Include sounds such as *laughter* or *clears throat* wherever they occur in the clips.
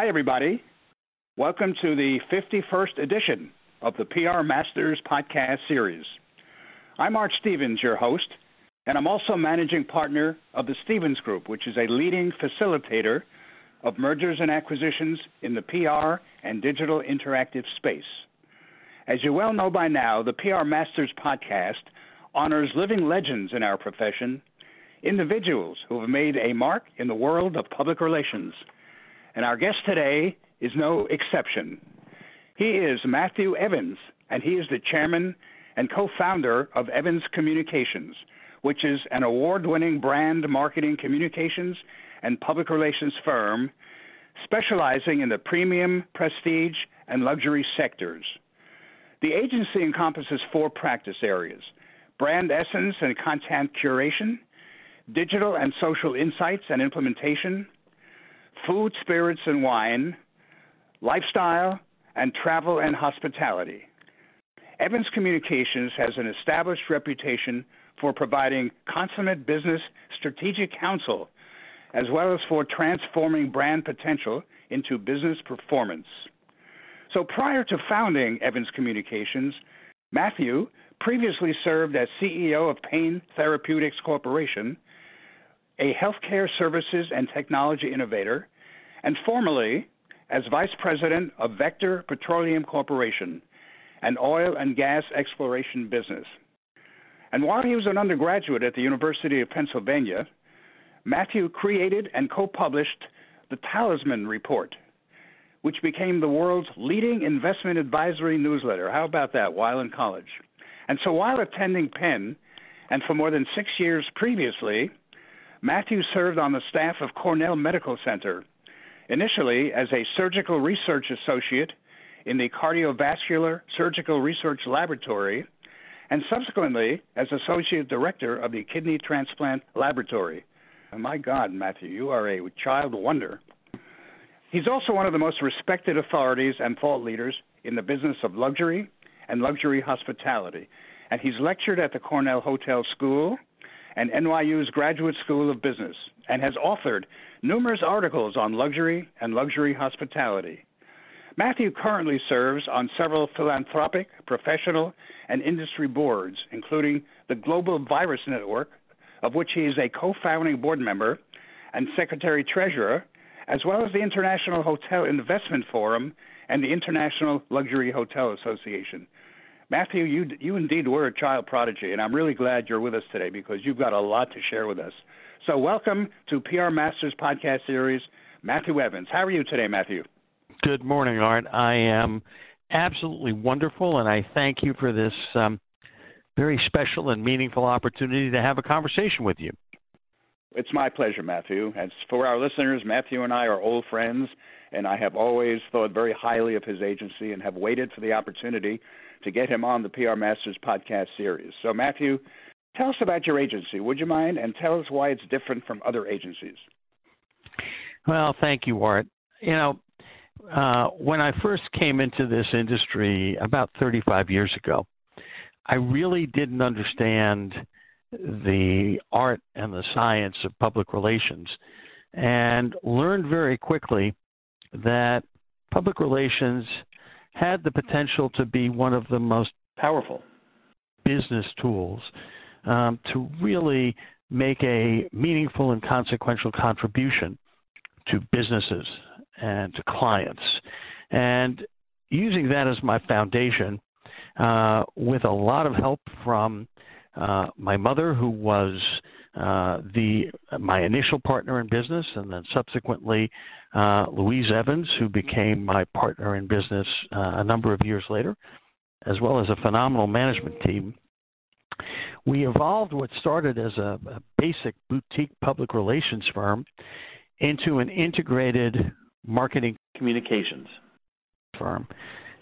Hi, everybody. Welcome to the 51st edition of the PR Masters podcast series. I'm Art Stevens, your host, and I'm also managing partner of the Stevens Group, which is a leading facilitator of mergers and acquisitions in the PR and digital interactive space. As you well know by now, the PR Masters podcast honors living legends in our profession, individuals who have made a mark in the world of public relations. And our guest today is no exception. He is Mathew Evins, and he is the chairman and co founder of Evins Communications, which is an award winning brand marketing communications and public relations firm specializing in the premium, prestige, and luxury sectors. The agency encompasses four practice areas brand essence and content curation, digital and social insights and implementation, food, spirits, and wine, lifestyle, and travel and hospitality. Evins Communications has an established reputation for providing consummate business strategic counsel, as well as for transforming brand potential into business performance. So prior to founding Evins Communications, Mathew previously served as CEO of Pain Therapeutics Corporation, a healthcare services and technology innovator, and formerly as Vice President of Vector Petroleum Corporation, an oil and gas exploration business. And while he was an undergraduate at the University of Pennsylvania, Mathew created and co published the Talisman Report, which became the world's leading investment advisory newsletter. How about that while in college? And so while attending Penn, and for more than six years previously, Mathew served on the staff of Cornell Medical Center initially as a surgical research associate in the Cardiovascular Surgical Research Laboratory, and subsequently as associate director of the Kidney Transplant Laboratory. my God, Mathew, you are a child wonder. He's also one of the most respected authorities and thought leaders in the business of luxury and luxury hospitality. And he's lectured at the Cornell Hotel School and NYU's Graduate School of Business and has authored numerous articles on luxury and luxury hospitality. Mathew currently serves on several philanthropic, professional, and industry boards, including the Global Virus Network, of which he is a co founding board member and secretary treasurer, as well as the International Hotel Investment Forum and the International Luxury Hotel Association. Mathew, you you indeed were a child prodigy, and I'm really glad you're with us today because you've got a lot to share with us. So, welcome to PR Masters podcast series, Mathew Evins. How are you today, Mathew? Good morning, Art. I am absolutely wonderful, and I thank you for this um, very special and meaningful opportunity to have a conversation with you. It's my pleasure, Mathew. As for our listeners, Mathew and I are old friends, and I have always thought very highly of his agency and have waited for the opportunity to get him on the PR Masters podcast series. So, Mathew, Tell us about your agency, would you mind? And tell us why it's different from other agencies. Well, thank you, Art. You know, uh, when I first came into this industry about 35 years ago, I really didn't understand the art and the science of public relations and learned very quickly that public relations had the potential to be one of the most powerful business tools um, to really make a meaningful and consequential contribution to businesses and to clients. And using that as my foundation, uh, with a lot of help from uh, my mother, who was uh, the my initial partner in business, and then subsequently uh, Louise Evins, who became my partner in business uh, a number of years later, as well as a phenomenal management team we evolved what started as a, a basic boutique public relations firm into an integrated marketing communications firm.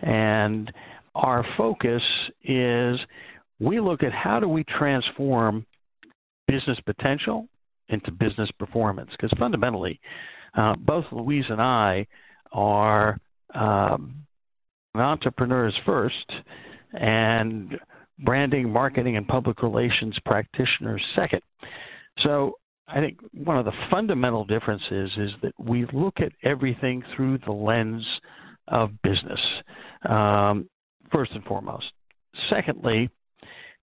And our focus is we look at how do we transform business potential into business performance because fundamentally uh, both louise and i are um, entrepreneurs first and branding, marketing, and public relations practitioners second. So I think one of the fundamental differences is that we look at everything through the lens of business, um, first and foremost. Secondly,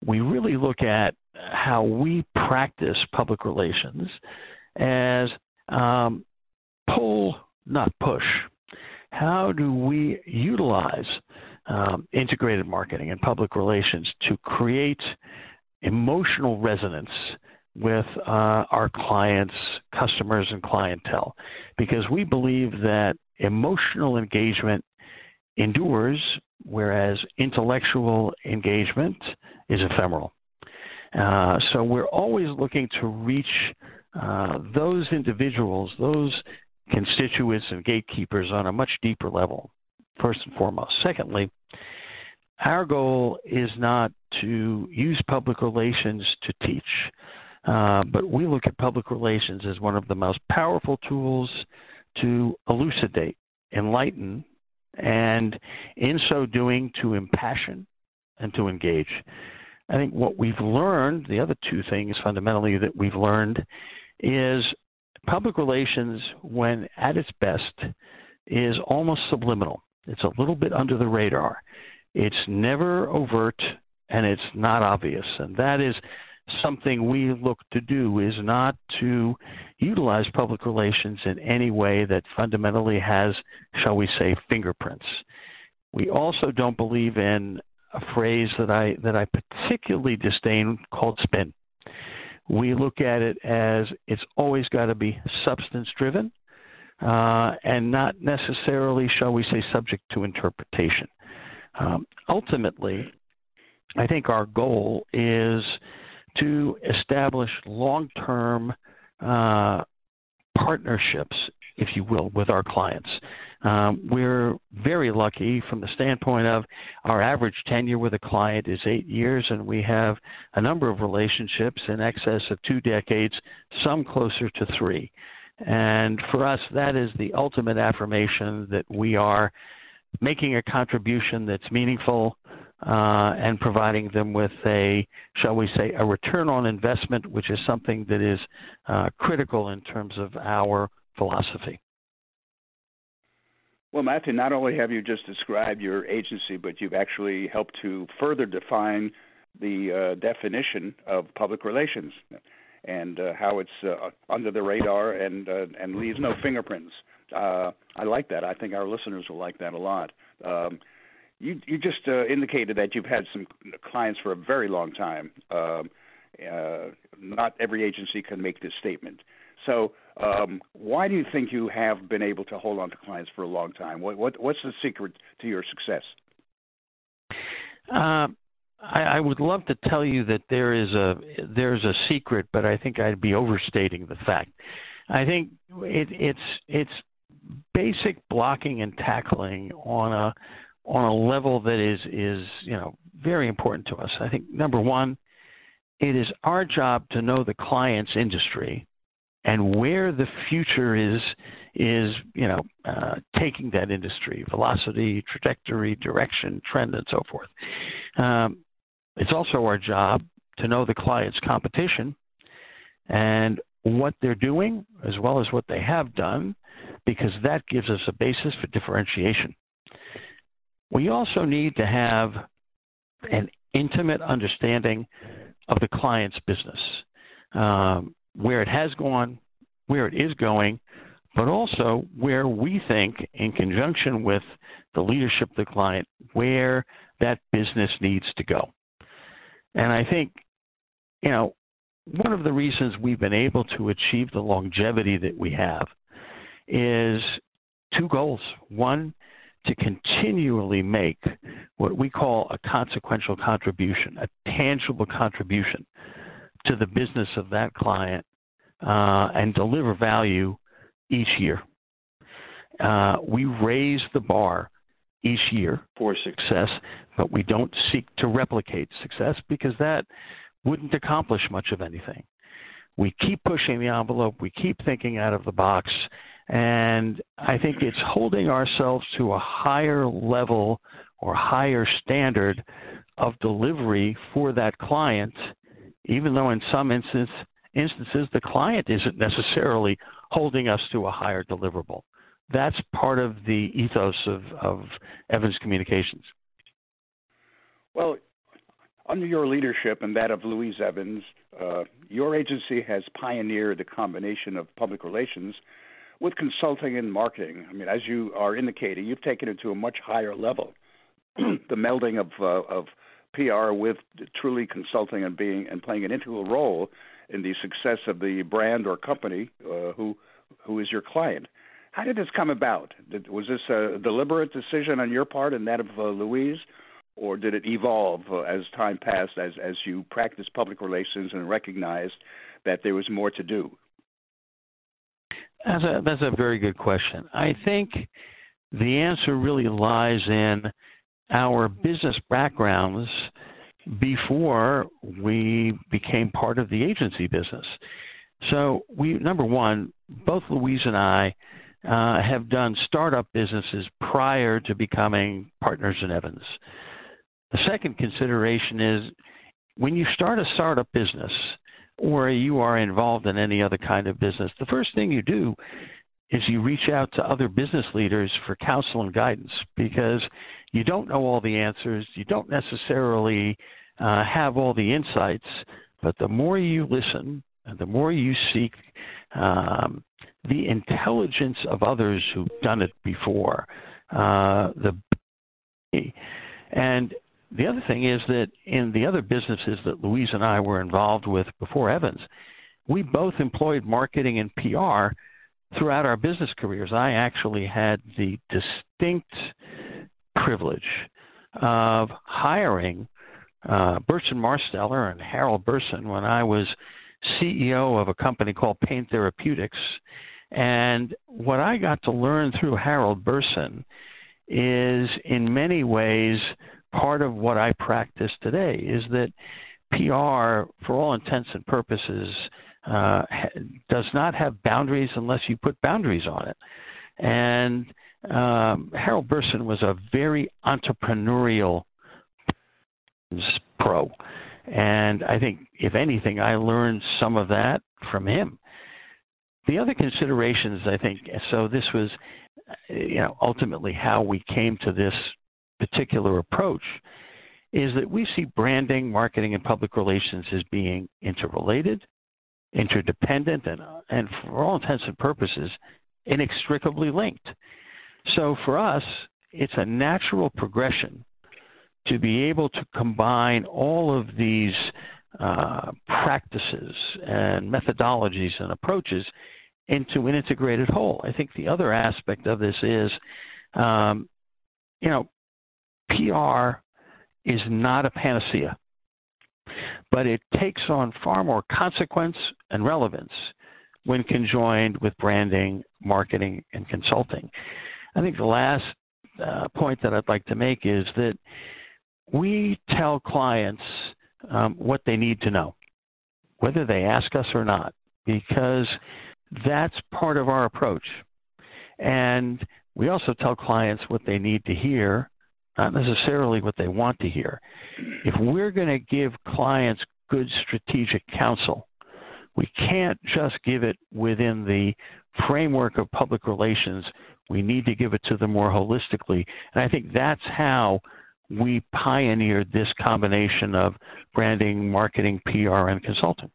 we really look at how we practice public relations as um, pull, not push. How do we utilize um, integrated marketing and public relations to create emotional resonance with uh, our clients, customers, and clientele? Because we believe that emotional engagement endures, whereas intellectual engagement is ephemeral. Uh, so we're always looking to reach uh, those individuals, those constituents and gatekeepers on a much deeper level, first and foremost. Secondly, our goal is not to use public relations to teach, uh, but we look at public relations as one of the most powerful tools to elucidate, enlighten, and in so doing to impassion and to engage. I think what we've learned, the other two things fundamentally that we've learned, is public relations, when at its best, is almost subliminal. It's a little bit under the radar. It's never overt and it's not obvious. And that is something we look to do is not to utilize public relations in any way that fundamentally has, shall we say, fingerprints. We also don't believe in a phrase that I that I particularly disdain called spin. We look at it as it's always got to be substance driven uh, and not necessarily, shall we say, subject to interpretation. Um, ultimately, I think our goal is to establish long term uh, partnerships, if you will, with our clients. Um, we're very lucky from the standpoint of our average tenure with a client is eight years, and we have a number of relationships in excess of two decades, some closer to three. And for us, that is the ultimate affirmation that we are making a contribution that's meaningful uh, and providing them with a, shall we say, a return on investment, which is something that is uh, critical in terms of our philosophy. Well, Mathew, not only have you just described your agency, but you've actually helped to further define the uh, definition of public relations and uh, how it's uh, under the radar and uh, and leaves no fingerprints. Uh, I like that. I think our listeners will like that a lot. Um, you you just uh, indicated that you've had some clients for a very long time. Um, not every agency can make this statement. So, um, why do you think you have been able to hold on to clients for a long time? What, what what's the secret to your success? Uh, I, I would love to tell you that there is a there's a secret, but I think I'd be overstating the fact. I think it, it's it's basic blocking and tackling on a on a level that is is you know very important to us. I think number one, it is our job to know the client's industry and where the future is is you know uh, taking that industry velocity trajectory direction trend and so forth. Um, it's also our job to know the client's competition and what they're doing as well as what they have done because that gives us a basis for differentiation. We also need to have an intimate understanding of the client's business. Um, where it has gone, where it is going, but also where we think, in conjunction with the leadership of the client, where that business needs to go. And I think, you know, one of the reasons we've been able to achieve the longevity that we have is two goals. One, to continually make what we call a consequential contribution, a tangible contribution to the business of that client uh, and deliver value each year. Uh, we raise the bar each year for success, but we don't seek to replicate success because that wouldn't accomplish much of anything. We keep pushing the envelope, we keep thinking out of the box, and I think it's holding ourselves to a higher level or higher standard of delivery for that client even though in some instance instances, the client isn't necessarily holding us to a higher deliverable. That's part of the ethos of, of Evins Communications. Well, under your leadership and that of Louise Evins, uh, your agency has pioneered the combination of public relations with consulting and marketing. I mean, as you are indicating, you've taken it to a much higher level. *clears throat* the melding of uh, of PR with truly consulting and being and playing an integral role in the success of the brand or company uh, who who is your client. How did this come about? Did, was this a deliberate decision on your part and that of uh, Louise, or did it evolve uh, as time passed, as as you practiced public relations and recognized that there was more to do? That's a that's a very good question. I think the answer really lies in our business backgrounds before we became part of the agency business. So we number one, both Louise and I uh, have done startup businesses prior to becoming partners in Evins. The second consideration is when you start a startup business or you are involved in any other kind of business, the first thing you do is you reach out to other business leaders for counsel and guidance because you don't know all the answers, you don't necessarily uh, have all the insights, but the more you listen and the more you seek um, the intelligence of others who've done it before, uh, the and the other thing is that in the other businesses that Louise and I were involved with before Evins, we both employed marketing and PR throughout our business careers. I actually had the distinct privilege of hiring uh, Burson Marsteller and Harold Burson when I was CEO of a company called Pain Therapeutics. And what I got to learn through Harold Burson is, in many ways, part of what I practice today is that PR, for all intents and purposes, uh, does not have boundaries unless you put boundaries on it. And um, Harold Burson was a very entrepreneurial pro. And I think, if anything, I learned some of that from him. The other considerations, I think, so this was, you know, ultimately how we came to this particular approach, is that we see branding, marketing, and public relations as being interrelated, interdependent, and, and for all intents and purposes, inextricably linked. So for us, it's a natural progression to be able to combine all of these uh, practices and methodologies and approaches into an integrated whole. I think the other aspect of this is, um, you know, PR is not a panacea, but it takes on far more consequence and relevance when conjoined with branding, marketing, and consulting. I think the last uh, point that I'd like to make is that we tell clients um, what they need to know, whether they ask us or not, because that's part of our approach. And we also tell clients what they need to hear, not necessarily what they want to hear. If we're going to give clients good strategic counsel, we can't just give it within the framework of public relations. We need to give it to them more holistically. And I think that's how we pioneered this combination of branding, marketing, PR, and consulting.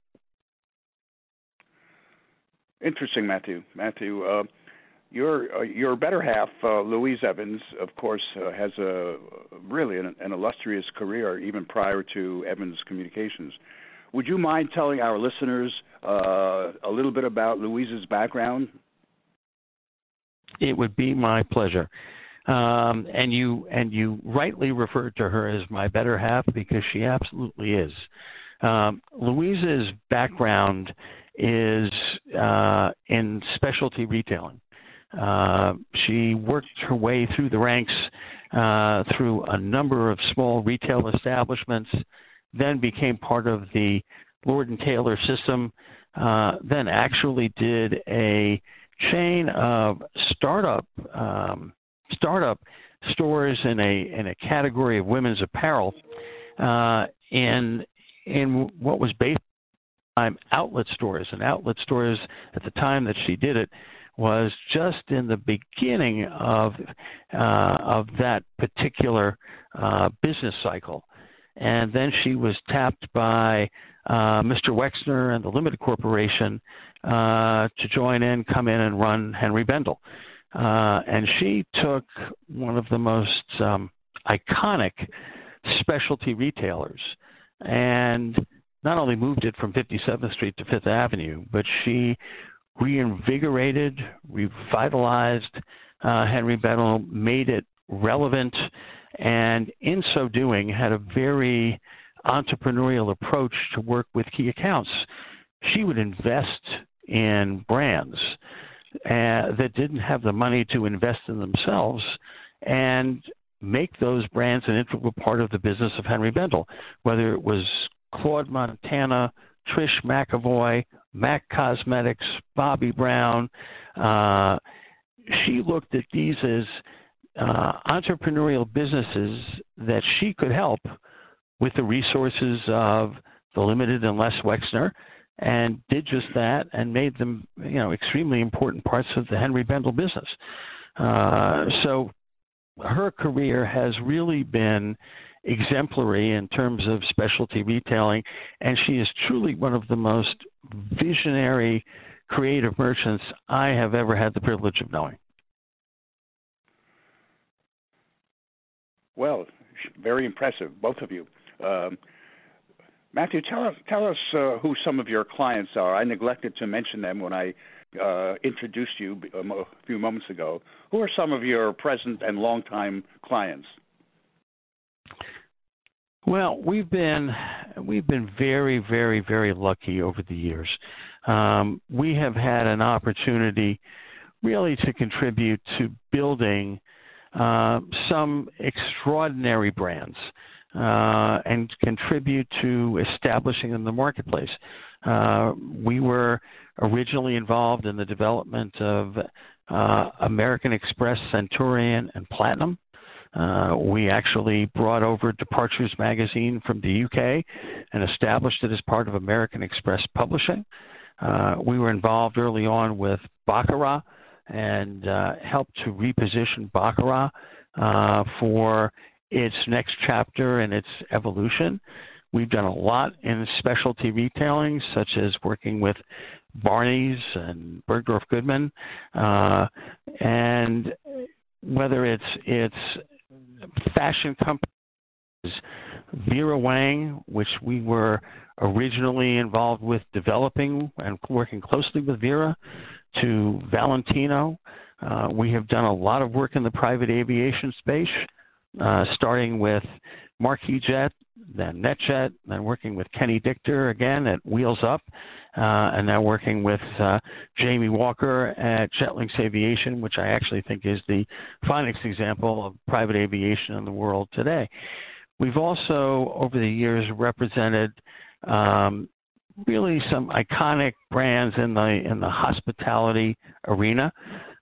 Interesting, Mathew. Mathew, uh, your uh, your better half, uh, Louise Evins, of course, uh, has a really an, an, illustrious career even prior to Evins Communications. Would you mind telling our listeners uh, a little bit about Louise's background? It would be my pleasure. Um, and you and you rightly referred to her as my better half because she absolutely is. Um, Louise's background is uh, in specialty retailing. Uh, she worked her way through the ranks uh, through a number of small retail establishments, then became part of the Lord and Taylor system, uh, then actually did a chain of startup um, startup stores in a in a category of women's apparel uh, in in what was based time outlet stores, and outlet stores at the time that she did it was just in the beginning of uh, of that particular uh, business cycle, and then she was tapped by uh, Mr. Wexner and the Limited Corporation uh, to join in, come in and run Henri Bendel, uh, and she took one of the most um, iconic specialty retailers and not only moved it from 57th Street to Fifth Avenue, but she reinvigorated, revitalized uh, Henri Bendel, made it relevant, and in so doing, had a very entrepreneurial approach to work with key accounts. She would invest in brands uh, that didn't have the money to invest in themselves and make those brands an integral part of the business of Henri Bendel, whether it was Claude Montana, Trish McEvoy, MAC Cosmetics, Bobbi Brown. Uh, she looked at these as uh, entrepreneurial businesses that she could help with the resources of the limited and Les Wexner, and did just that and made them, you know, extremely important parts of the Henri Bendel business. Uh, so her career has really been exemplary in terms of specialty retailing, and she is truly one of the most visionary creative merchants I have ever had the privilege of knowing. Well, very impressive, both of you. Um, Mathew, tell us tell us uh, who some of your clients are. I neglected to mention them when I uh, introduced you um, a few moments ago. Who are some of your present and longtime clients? Well, we've been we've been very, very, very lucky over the years. Um, we have had an opportunity really to contribute to building uh, some extraordinary brands uh, and contribute to establishing in the marketplace. Uh, we were originally involved in the development of uh, American Express Centurion and Platinum. Uh, we actually brought over Departures magazine from the UK and established it as part of American Express Publishing. Uh, we were involved early on with Baccarat and uh, to reposition Baccarat uh, for its next chapter and its evolution. We've done a lot in specialty retailing, such as working with Barney's and Bergdorf Goodman, uh, and whether it's it's fashion companies, Vera Wang, which we were originally involved with developing and working closely with Vera, to Valentino. Uh, we have done a lot of work in the private aviation space, uh, starting with Marquis Jet, then NetJet, then working with Kenny Dichter again at Wheels Up, uh, and now working with uh, Jamie Walker at Jet Linx Aviation, which I actually think is the finest example of private aviation in the world today. We've also, over the years, represented um, really some iconic brands in the in the hospitality arena.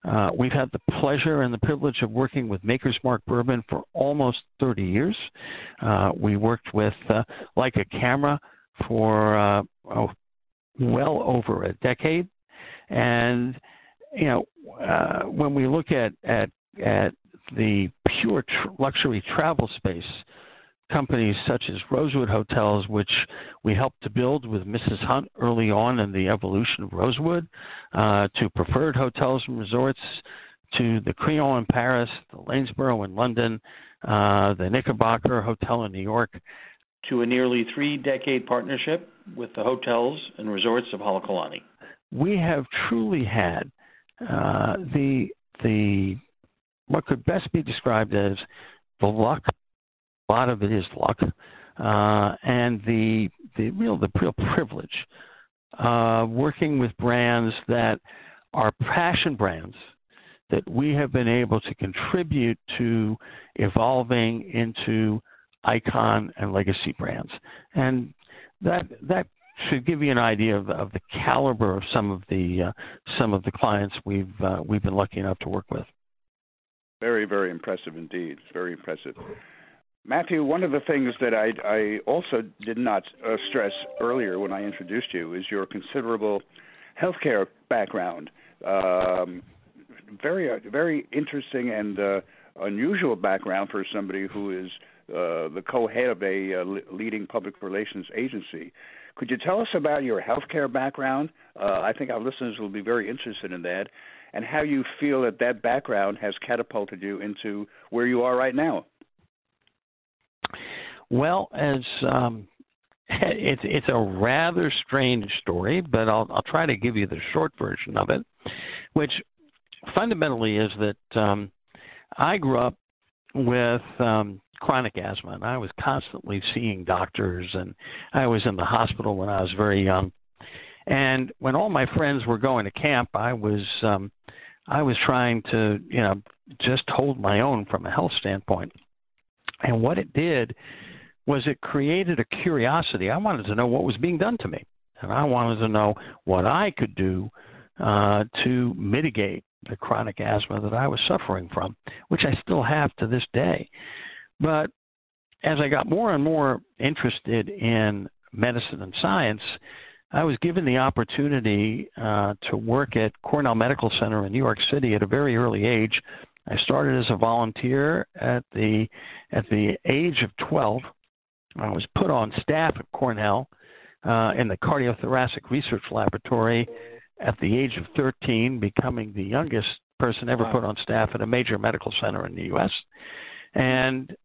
Uh, we've had the pleasure and the privilege of working with Maker's Mark Bourbon for almost 30 years. Uh, we worked with uh, a Camera for uh, oh, well over a decade, and you know uh, when we look at at at the pure tr- luxury travel space, companies such as Rosewood Hotels, which we helped to build with Mrs. Hunt early on in the evolution of Rosewood, uh, to preferred hotels and resorts, to the Crillon in Paris, the Lanesborough in London, uh, the Knickerbocker Hotel in New York, to a nearly three decade partnership with the hotels and resorts of Halekulani. We have truly had uh, the the what could best be described as the luck a lot of it is luck, uh, and the the real the real privilege of working with brands that are passion brands that we have been able to contribute to evolving into icon and legacy brands, and that that should give you an idea of, of the caliber of some of the uh, some of the clients we've uh, we've been lucky enough to work with. Very, very impressive indeed. Very impressive. Mathew, one of the things that I, I also did not uh, stress earlier when I introduced you is your considerable healthcare background. Um, very, uh, very interesting and uh, unusual background for somebody who is uh, the co-head of a uh, leading public relations agency. Could you tell us about your healthcare background? Uh, I think our listeners will be very interested in that, and how you feel that that background has catapulted you into where you are right now. Well, as um, *laughs* it's it's a rather strange story, but I'll I'll try to give you the short version of it, which fundamentally is that um, I grew up with um, chronic asthma, and I was constantly seeing doctors, and I was in the hospital when I was very young. And when all my friends were going to camp, I was um, I was trying to you know just hold my own from a health standpoint. And what it did was it created a curiosity. I wanted to know what was being done to me, and I wanted to know what I could do uh, to mitigate the chronic asthma that I was suffering from, which I still have to this day. But as I got more and more interested in medicine and science, I was given the opportunity uh, to work at Cornell Medical Center in New York City at a very early age. I started as a volunteer at the at the age of 12 I was put on staff at Cornell uh, in the cardiothoracic research laboratory at the age of 13, becoming the youngest person ever put on staff at a major medical center in the U.S. And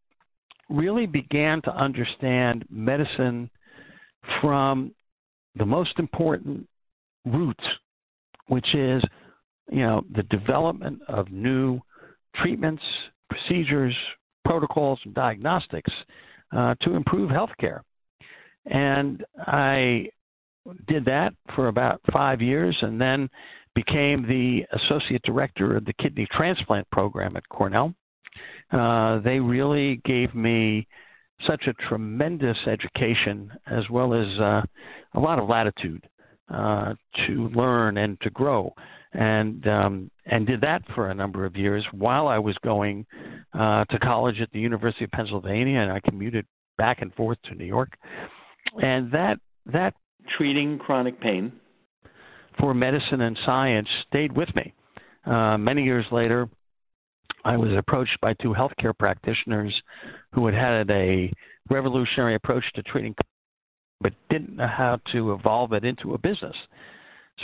really began to understand medicine from the most important roots, which is, you know, the development of new treatments, procedures, protocols, and diagnostics uh, to improve healthcare. And I did that for about five years and then became the associate director of the kidney transplant program at Cornell. Uh, they really gave me such a tremendous education as well as uh, a lot of latitude uh, to learn and to grow and um, and did that for a number of years while I was going uh, to college at the University of Pennsylvania, and I commuted back and forth to New York, and that that treating chronic pain for medicine and science stayed with me. Uh, many years later, I was approached by two healthcare practitioners who had had a revolutionary approach to treating, but didn't know how to evolve it into a business.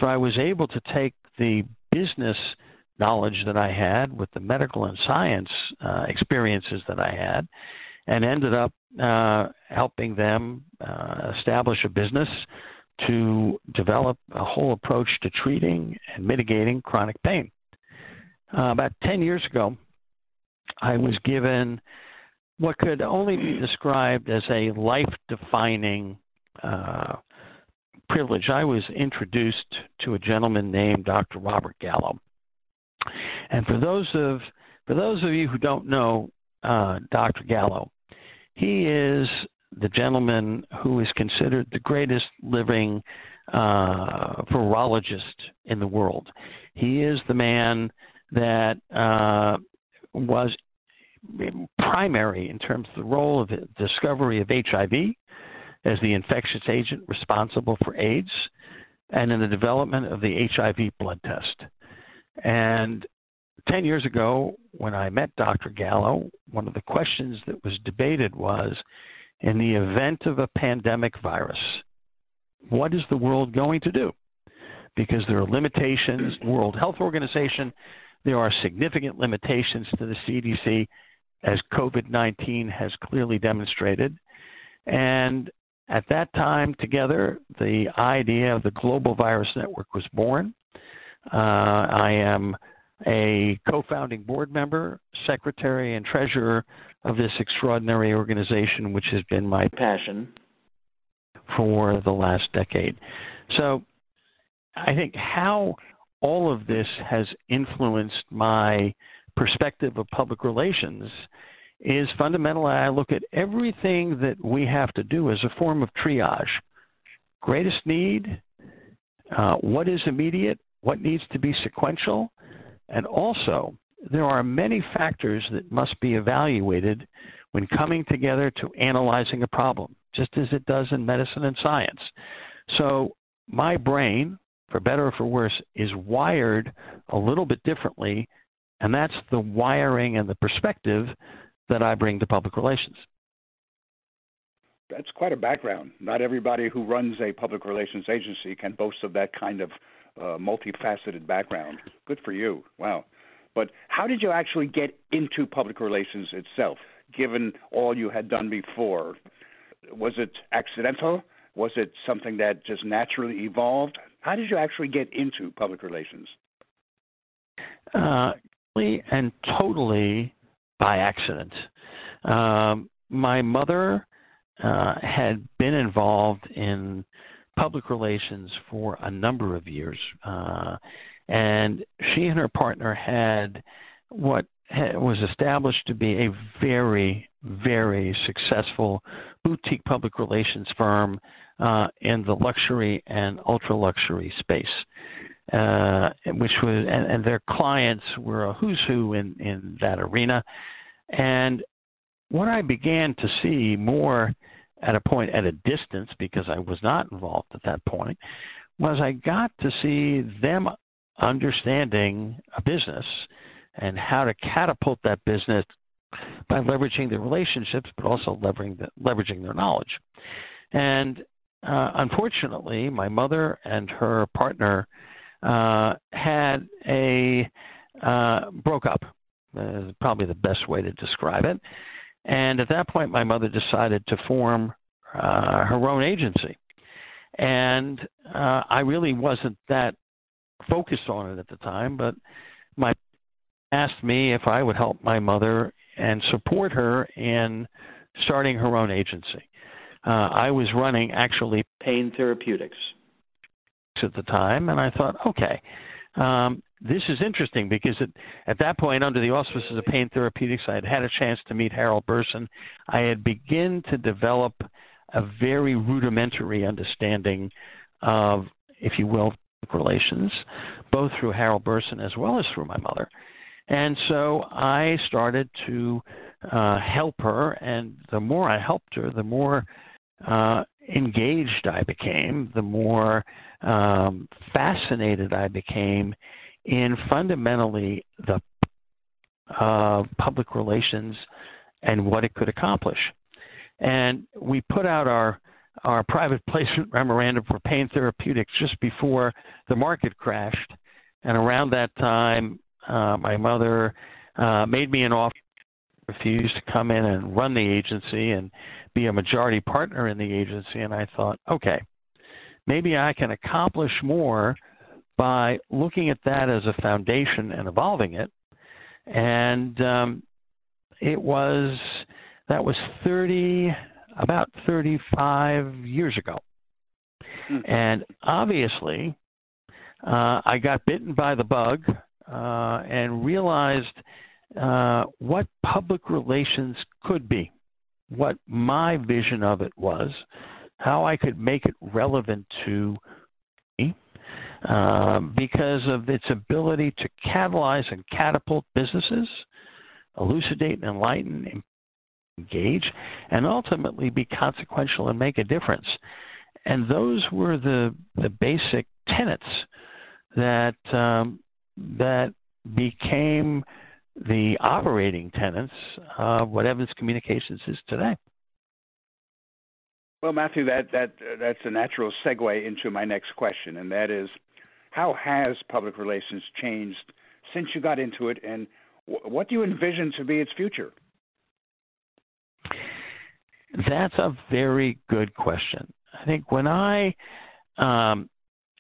So I was able to take the business knowledge that I had with the medical and science uh, experiences that I had, and ended up uh, helping them uh, establish a business to develop a whole approach to treating and mitigating chronic pain. Uh, about 10 years ago, I was given what could only be described as a life defining uh, privilege, I was introduced to a gentleman named Dr. Robert Gallo. And for those of for those of you who don't know uh, Dr. Gallo, he is the gentleman who is considered the greatest living uh, virologist in the world. He is the man that uh, was primary in terms of the role of the discovery of HIV as the infectious agent responsible for AIDS and in the development of the HIV blood test. And 10 years ago, when I met Dr. Gallo, one of the questions that was debated was in the event of a pandemic virus, what is the world going to do? Because there are limitations, World Health Organization, there are significant limitations to the CDC, as COVID 19 has clearly demonstrated. And at that time, together, the idea of the Global Virus Network was born. Uh, I am a co founding board member, secretary, and treasurer of this extraordinary organization, which has been my passion for the last decade. So I think how all of this has influenced my perspective of public relations is fundamentally I look at everything that we have to do as a form of triage. Greatest need, uh, what is immediate, what needs to be sequential, and also there are many factors that must be evaluated when coming together to analyzing a problem, just as it does in medicine and science. So my brain, for better or for worse, is wired a little bit differently, and that's the wiring and the perspective that I bring to public relations. That's quite a background. Not everybody who runs a public relations agency can boast of that kind of uh, multifaceted background. Good for you. Wow. But how did you actually get into public relations itself, given all you had done before? Was it accidental? Was it something that just naturally evolved? How did you actually get into public relations? Uh, and totally by accident. Um, my mother uh, had been involved in public relations for a number of years, uh, and she and her partner had what was established to be a very, very successful boutique public relations firm uh, in the luxury and ultra luxury space. Uh, which was and, and, their clients were a who's who in in that arena, and what I began to see more at a point at a distance because I was not involved at that point was I got to see them understanding a business and how to catapult that business by leveraging their relationships, but also leveraging the, leveraging their knowledge. And uh, unfortunately, my mother and her partner uh, had a uh, broke up. Probably the best way to describe it. And at that point, my mother decided to form uh, her own agency. And uh, I really wasn't that focused on it at the time, but my asked me if I would help my mother and support her in starting her own agency. Uh, I was running actually Pain Therapeutics at the time, and I thought, okay, um, this is interesting because at, at that point, under the auspices of Pain Therapeutics, I had had a chance to meet Harold Burson. I had begun to develop a very rudimentary understanding of, if you will, relations, both through Harold Burson as well as through my mother. And so I started to uh, help her, and the more I helped her, the more uh, engaged I became, the more um, fascinated I became in fundamentally the uh, public relations and what it could accomplish. And we put out our our private *laughs* placement memorandum for Pain Therapeutics just before the market crashed, and around that time, uh, my mother uh, made me an offer, refused to come in and run the agency and be a majority partner in the agency, and I thought, okay, maybe I can accomplish more by looking at that as a foundation and evolving it. And um, it was that was 30 about 35 years ago. Mm-hmm. And obviously, uh, I got bitten by the bug uh, and realized uh, what public relations could be, what my vision of it was, how I could make it relevant to me, uh, because of its ability to catalyze and catapult businesses, elucidate and enlighten, engage, and ultimately be consequential and make a difference. And those were the the basic tenets that um, that became the operating tenets of what Evins Communications is today. Well, Mathew, that that that's a natural segue into my next question, and that is, how has public relations changed since you got into it, and what do you envision to be its future? That's a very good question. I think when I um,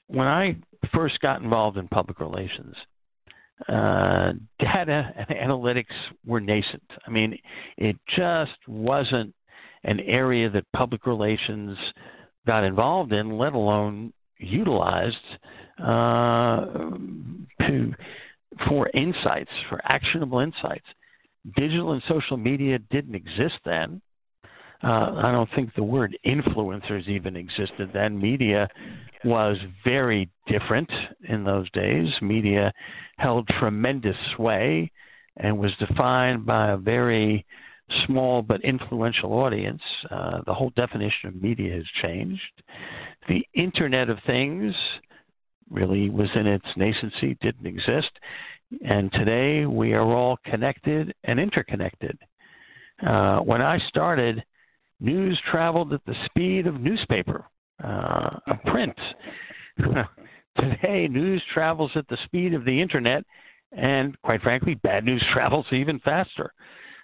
when I first got involved in public relations, uh, data and analytics were nascent. I mean, it just wasn't an area that public relations got involved in, let alone utilized uh, to for insights, for actionable insights. Digital and social media didn't exist then. Uh, I don't think the word influencers even existed then. Media was very different in those days. Media held tremendous sway and was defined by a very small but influential audience. Uh, the whole definition of media has changed. The Internet of Things really was in its nascency, didn't exist. And today we are all connected and interconnected. Uh, when I started, news traveled at the speed of newspaper, uh, of print. *laughs* today, news travels at the speed of the internet, and quite frankly, bad news *laughs* travels even faster.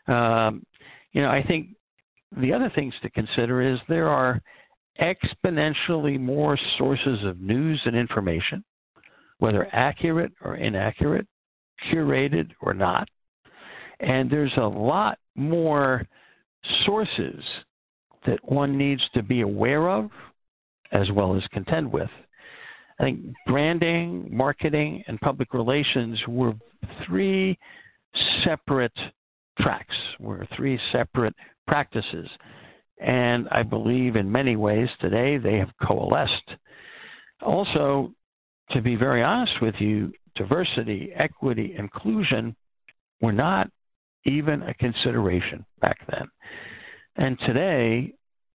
Um, you know, I think the other things to consider is there are exponentially more sources of news and information, whether accurate or inaccurate, curated or not. And there's a lot more sources that one needs to be aware of as well as contend with. I think branding, marketing, and public relations were three separate tracks, were three separate practices. And I believe in many ways today they have coalesced. Also, to be very honest with you, diversity, equity, inclusion were not even a consideration back then. And today,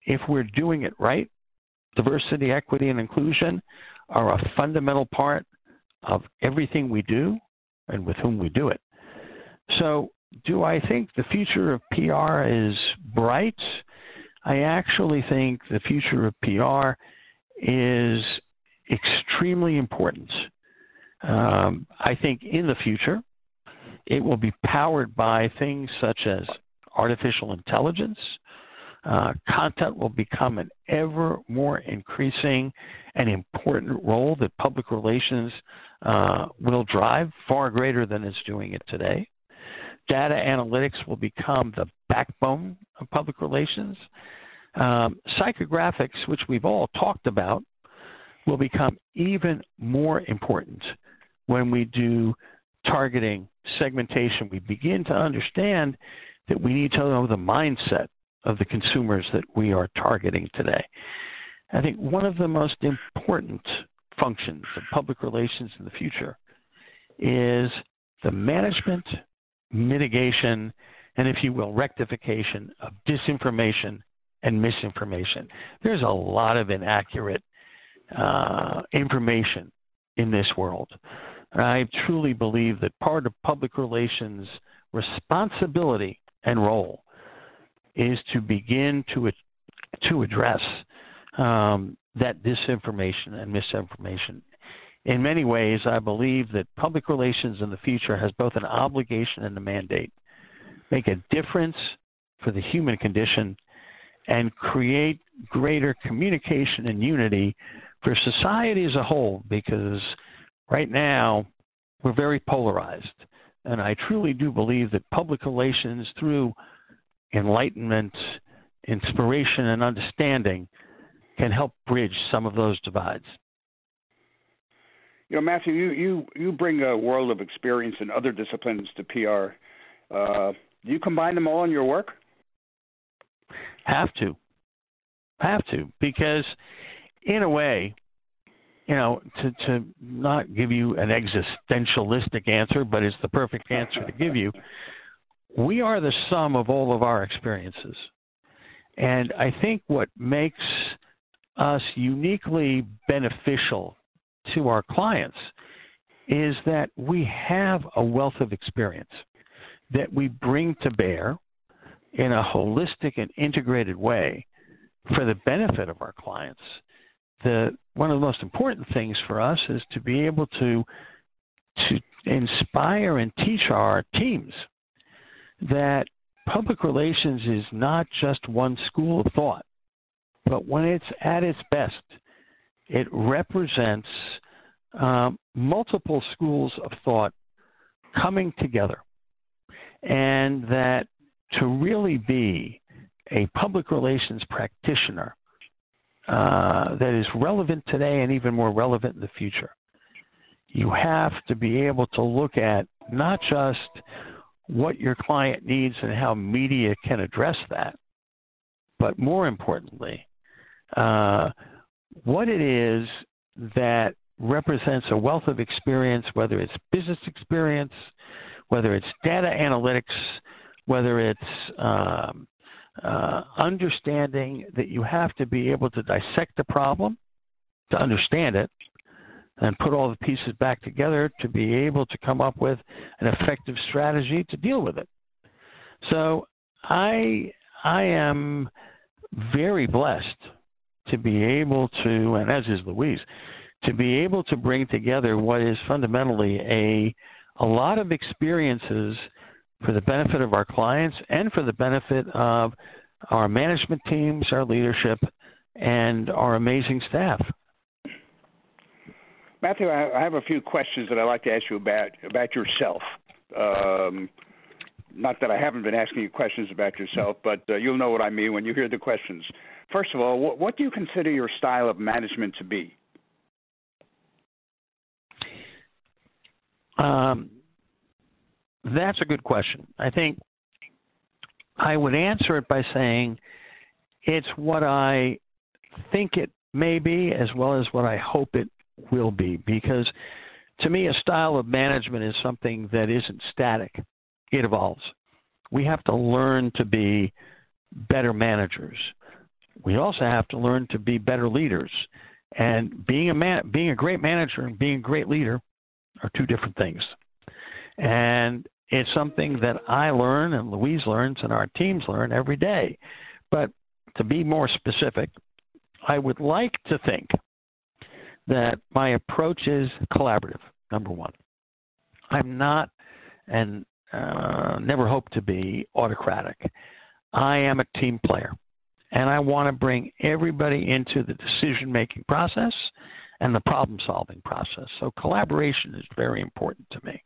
if we're doing it right, diversity, equity, and inclusion are a fundamental part of everything we do and with whom we do it. So, do I think the future of PR is bright? I actually think the future of PR is extremely important. Um, I think in the future, it will be powered by things such as artificial intelligence. Uh, content will become an ever more increasing and important role that public relations uh, will drive, far greater than it's doing it today. Data analytics will become the backbone of public relations. Um, psychographics, which we've all talked about, will become even more important when we do targeting, segmentation. We begin to understand that we need to know the mindset of the consumers that we are targeting today. I think one of the most important functions of public relations in the future is the management, mitigation, and if you will, rectification of disinformation and misinformation. There's a lot of inaccurate uh, information in this world. I truly believe that part of public relations responsibility and role is to begin to to address um, that disinformation and misinformation. In many ways, I believe that public relations in the future has both an obligation and a mandate. Make a difference for the human condition and create greater communication and unity for society as a whole because right now we're very polarized. And I truly do believe that public relations through enlightenment, inspiration, and understanding can help bridge some of those divides. You know, Mathew, you you you bring a world of experience in other disciplines to PR. Uh, do you combine them all in your work? Have to, have to, because in a way, you know, to to not give you an existentialistic answer, but it's the perfect answer to give you. We are the sum of all of our experiences. And I think what makes us uniquely beneficial to our clients is that we have a wealth of experience that we bring to bear in a holistic and integrated way for the benefit of our clients the one of the most important things for us is to be able to to inspire and teach our teams that public relations is not just one school of thought, but when it's at its best, it represents um, multiple schools of thought coming together. And that to really be a public relations practitioner uh, that is relevant today and even more relevant in the future. You have to be able to look at not just what your client needs and how media can address that, but more importantly, uh, what it is that represents a wealth of experience, whether it's business experience, whether it's data analytics, whether it's um, uh, understanding that you have to be able to dissect the problem to understand it and put all the pieces back together to be able to come up with an effective strategy to deal with it. So I I am very blessed to be able to, and as is Louise, to be able to bring together what is fundamentally a a lot of experiences for the benefit of our clients and for the benefit of our management teams, our leadership, and our amazing staff. Mathew, I have a few questions that I'd like to ask you about about yourself. Um, not that I haven't been asking you questions about yourself, but uh, you'll know what I mean when you hear the questions. First of all, what, what do you consider your style of management to be? Um, that's a good question. I think I would answer it by saying it's what I think it may be as well as what I hope it will be because to me a style of management is something that isn't static. It evolves. We have to learn to be better managers. We also have to learn to be better leaders. And being a man being a great manager and being a great leader are two different things. And it's something that I learn and Louise learns and our teams learn every day. But to be more specific I would like to think that my approach is collaborative. Number one, I'm not and uh, never hope to be autocratic. I am a team player, and I want to bring everybody into the decision making process and the problem solving process. So collaboration is very important to me.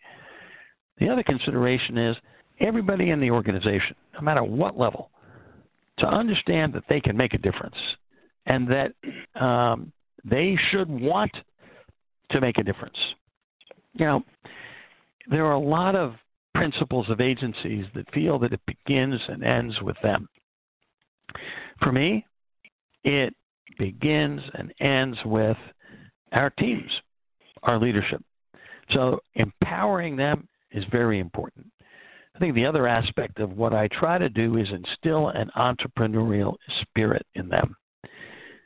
The other consideration is everybody in the organization, no matter what level, to understand that they can make a difference and that um, they should want to make a difference. You know, there are a lot of principles of agencies that feel that it begins and ends with them. For me, it begins and ends with our teams, our leadership. So empowering them is very important. I think the other aspect of what I try to do is instill an entrepreneurial spirit in them.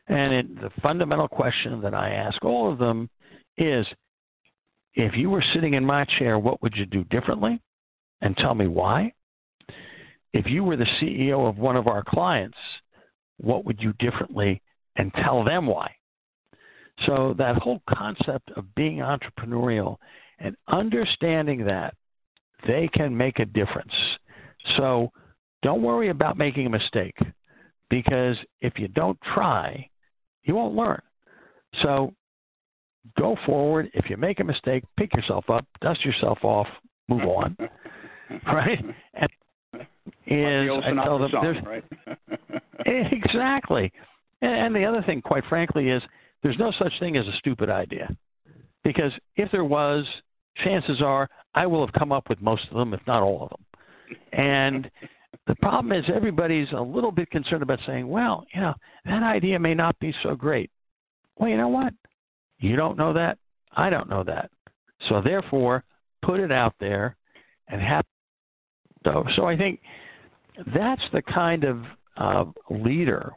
And it, the fundamental question that I ask all of them is if you were sitting in my chair, what would you do differently? And tell me why. If you were the CEO of one of our clients, what would you differently and tell them why? So that whole concept of being entrepreneurial and understanding that they can make a difference. So don't worry about making a mistake because if you don't try, you won't learn. So go forward. If you make a mistake, pick yourself up, dust yourself off, move *laughs* on. right? And is I tell them song, there's right? *laughs* Eh, exactly. And the other thing, quite frankly, is there's no such thing as a stupid idea. Because if there was, chances are I will have come up with most of them, if not all of them. And *laughs* the problem is everybody's a little bit concerned about saying, well, you know, that idea may not be so great. Well, you know what? You don't know that. I don't know that. So therefore, put it out there and have so so I think that's the kind of uh, leader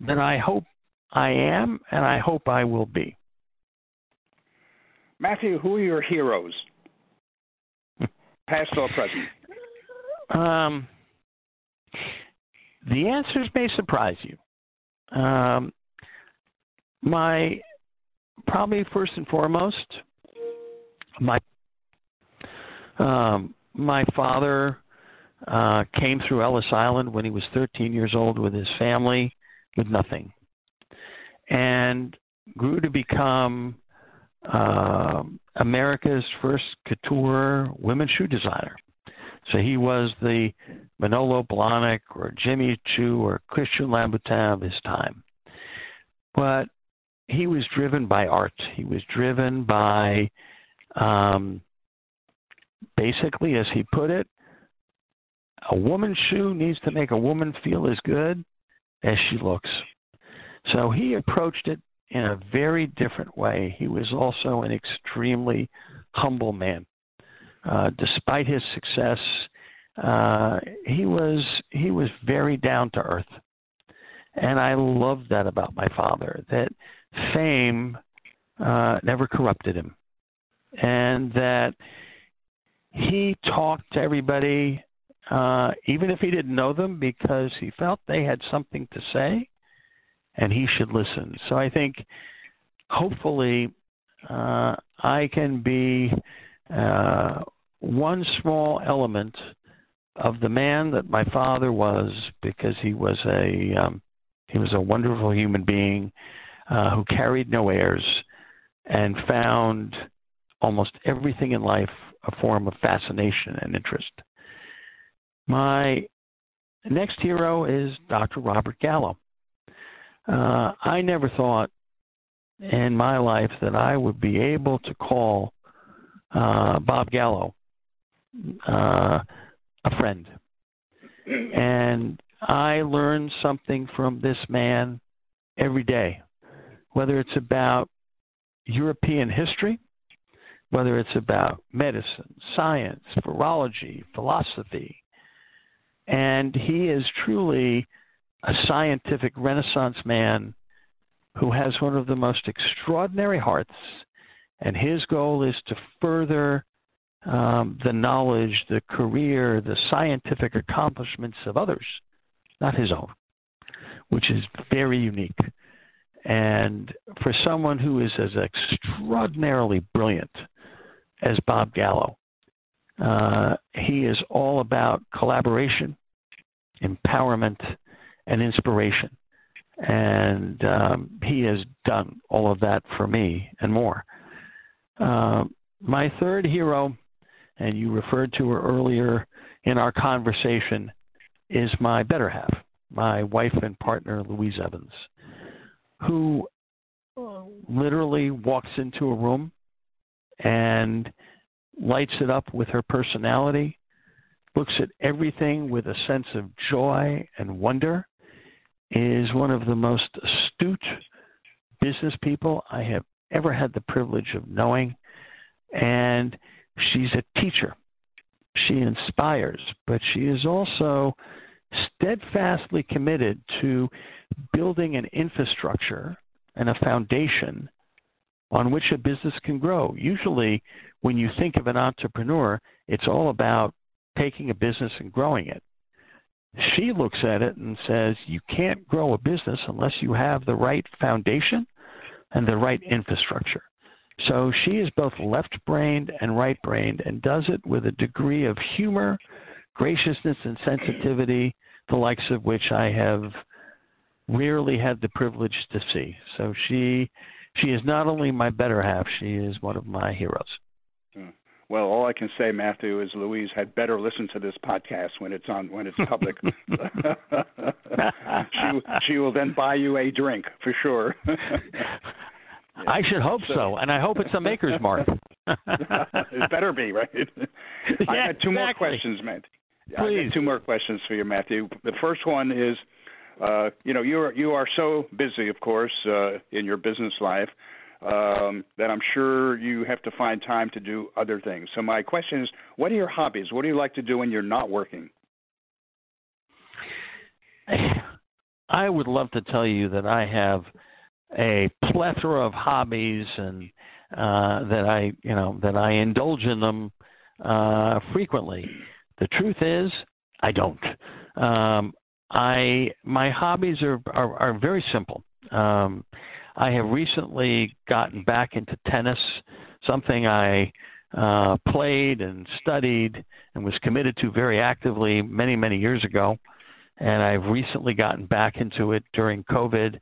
that I hope I am and I hope I will be. Mathew, who are your heroes? *laughs* Past or present? Um, the answers may surprise you. Um, my probably first and foremost, my um, my father uh, came through Ellis Island when he was 13 years old with his family with nothing, and grew to become uh, America's first couture women's shoe designer. So he was the Manolo Blahnik or Jimmy Choo or Christian Louboutin of his time. But he was driven by art. He was driven by um, basically, as he put it, a woman's shoe needs to make a woman feel as good as she looks. So he approached it in a very different way. He was also an extremely humble man. Uh, despite his success, uh, he was he was very down to earth, and I loved that about my father. That fame uh, never corrupted him, and that he talked to everybody, uh, even if he didn't know them, because he felt they had something to say, and he should listen. So I think, hopefully, uh, I can be uh, one small element of the man that my father was because he was a um, he was a wonderful human being uh, who carried no airs and found almost everything in life a form of fascination and interest. My next hero is Dr. Robert Gallo. Uh, I never thought in my life that I would be able to call uh, Bob Gallo uh, a friend. And I learn something from this man every day, whether it's about European history, whether it's about medicine, science, virology, philosophy. And he is truly a scientific renaissance man who has one of the most extraordinary hearts. And his goal is to further um, the knowledge, the career, the scientific accomplishments of others, not his own, which is very unique. And for someone who is as extraordinarily brilliant as Bob Gallo, uh, he is all about collaboration, empowerment, and inspiration. And um, he has done all of that for me and more. Uh, my third hero and you referred to her earlier in our conversation, is my better half, my wife and partner, Louise Evins, who literally walks into a room and lights it up with her personality, looks at everything with a sense of joy and wonder, is one of the most astute business people I have ever had the privilege of knowing. And She's a teacher. She inspires, but she is also steadfastly committed to building an infrastructure and a foundation on which a business can grow. Usually, when you think of an entrepreneur, it's all about taking a business and growing it. She looks at it and says, You can't grow a business unless you have the right foundation and the right infrastructure. So she is both left brained and right brained and does it with a degree of humor, graciousness, and sensitivity, the likes of which I have rarely had the privilege to see. So she she is not only my better half, she is one of my heroes. Well, all I can say, Mathew, is Louise had better listen to this podcast when it's on when it's public. *laughs* she she will then buy you a drink for sure. *laughs* I should hope so. so, and I hope it's a maker's mark. *laughs* it better be, right? yeah, I had two exactly. more questions, Matt. Please. Two more questions for you, Mathew. The first one is, uh, you know, you are you are so busy, of course, uh, in your business life um, that I'm sure you have to find time to do other things. So my question is, what are your hobbies? What do you like to do when you're not working? *sighs* I would love to tell you that I have a plethora of hobbies and uh, that I you know that I indulge in them uh, frequently. The truth is, I don't. Um, I my hobbies are are, are very simple. Um, I have recently gotten back into tennis, something I uh, played and studied and was committed to very actively many many years ago, and I've recently gotten back into it during COVID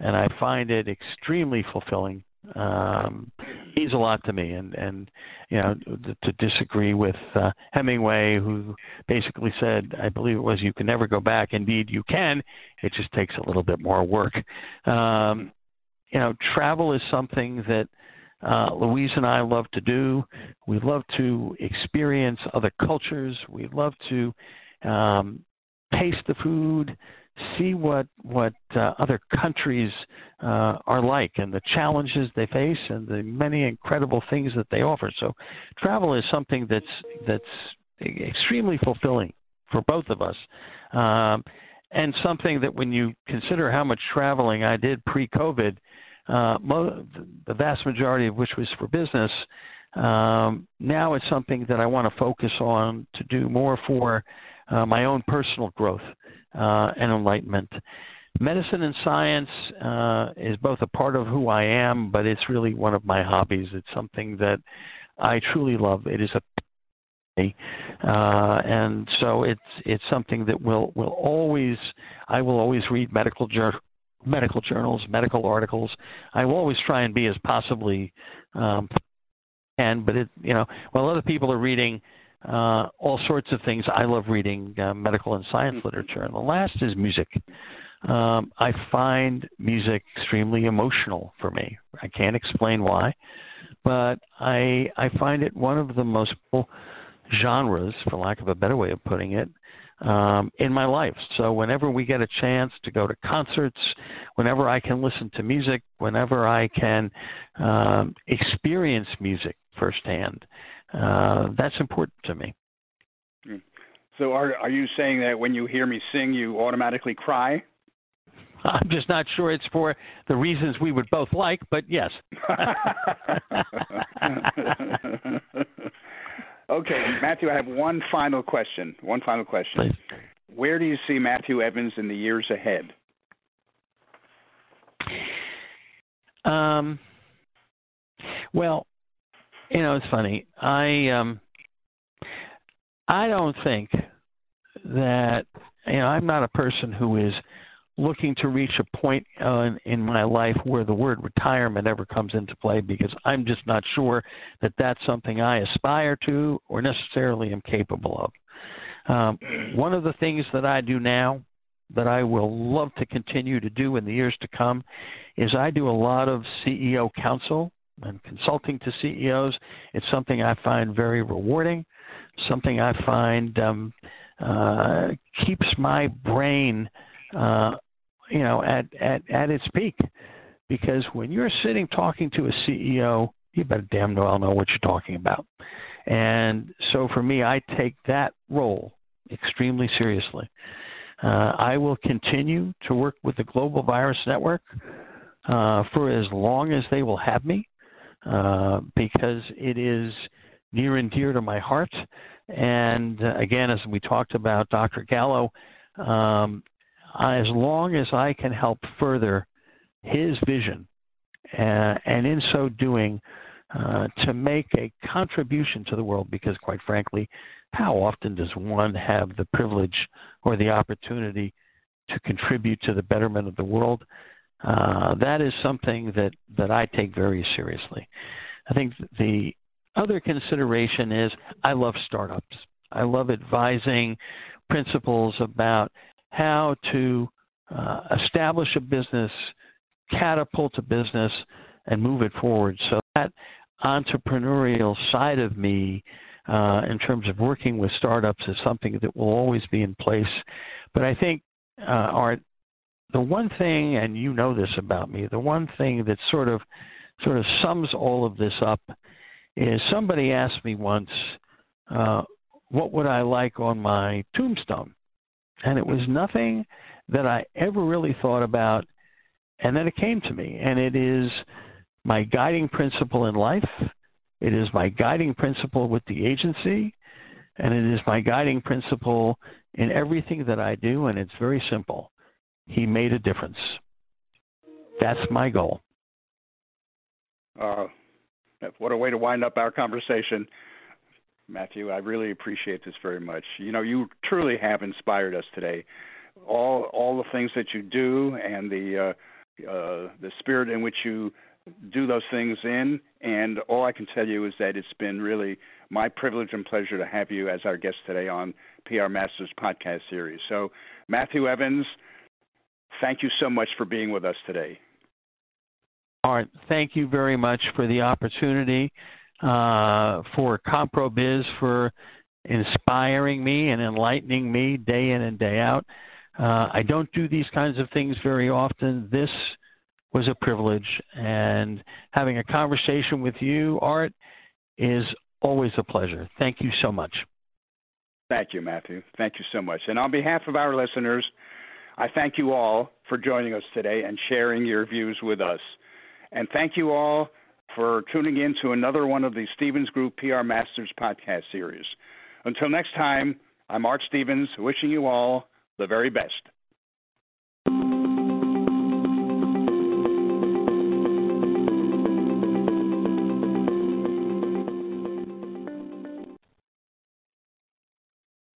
and I find it extremely fulfilling. Um, means a lot to me, and and you know to, to disagree with uh, Hemingway, who basically said, I believe it was, you can never go back. Indeed, you can. It just takes a little bit more work. Um, you know, travel is something that uh, Louise and I love to do. We love to experience other cultures. We love to um, taste the food, see what what uh, other countries uh, are like and the challenges they face and the many incredible things that they offer. So travel is something that's that's extremely fulfilling for both of us. Um, and something that when you consider how much traveling I did pre-COVID, uh, mo- the vast majority of which was for business, um, now it's something that I want to focus on to do more for uh, my own personal growth uh, and enlightenment. Medicine and science uh, is both a part of who I am, but it's really one of my hobbies. It's something that I truly love. It is a uh, and so it's it's something that will will always I will always read medical journal medical journals, medical articles. I will always try and be as possibly um, and but it you know while other people are reading uh, all sorts of things, I love reading uh, medical and science literature. And the last is music. Um, I find music extremely emotional for me. I can't explain why, but I I find it one of the most genres, for lack of a better way of putting it, um, in my life. So whenever we get a chance to go to concerts, whenever I can listen to music, whenever I can um, experience music firsthand, uh, that's important to me. Hmm. So are are you saying that when you hear me sing, you automatically cry? *laughs* I'm just not sure it's for the reasons we would both like, but yes. *laughs* *laughs* Okay, Mathew, I have one final question. One final question. Please. Where do you see Mathew Evins in the years ahead? Um, well, you know, it's funny. I um, I don't think that you know I'm not a person who is looking to reach a point uh, in my life where the word retirement ever comes into play because I'm just not sure that that's something I aspire to or necessarily am capable of. Um, one of the things that I do now that I will love to continue to do in the years to come is I do a lot of CEO counsel and consulting to CEOs. It's something I find very rewarding, something I find um, uh, keeps my brain uh, you know at at at its peak because when you're sitting talking to a CEO, you better damn well know what you're talking about. And so for me, I take that role extremely seriously. Uh, I will continue to work with the Global Virus Network uh, for as long as they will have me uh, because it is near and dear to my heart. And uh, again, as we talked about Dr. Gallo, um, as long as I can help further his vision, uh, and in so doing, uh, to make a contribution to the world, because quite frankly, how often does one have the privilege or the opportunity to contribute to the betterment of the world? Uh, that is something that, that I take very seriously. I think the other consideration is I love startups. I love advising principals about how to uh, establish a business, catapult a business, and move it forward. So that entrepreneurial side of me, uh, in terms of working with startups, is something that will always be in place. But I think, uh, Art, the one thing, and you know this about me, the one thing that sort of sort of sums all of this up is somebody asked me once, uh, what would I like on my tombstone? And it was nothing that I ever really thought about. And then it came to me, and it is my guiding principle in life. It is my guiding principle with the agency, and it is my guiding principle in everything that I do. And it's very simple. He made a difference. That's my goal. Uh, what a way to wind up our conversation. Mathew. I really appreciate this very much. You know, you truly have inspired us today. All all the things that you do and the uh, uh, the spirit in which you do those things in, and all I can tell you is that it's been really my privilege and pleasure to have you as our guest today on PR Masters podcast series. So, Mathew Evins, thank you so much for being with us today. Art, thank you very much for the opportunity uh, for CommPRO.biz for inspiring me and enlightening me day in and day out. Uh, I don't do these kinds of things very often. This was a privilege, and having a conversation with you, Art, is always a pleasure. Thank you so much. Thank you, Mathew. Thank you so much. And on behalf of our listeners, I thank you all for joining us today and sharing your views with us. And thank you all for tuning in to another one of the Stevens Group PR Masters podcast series. Until next time, I'm Art Stevens, wishing you all the very best.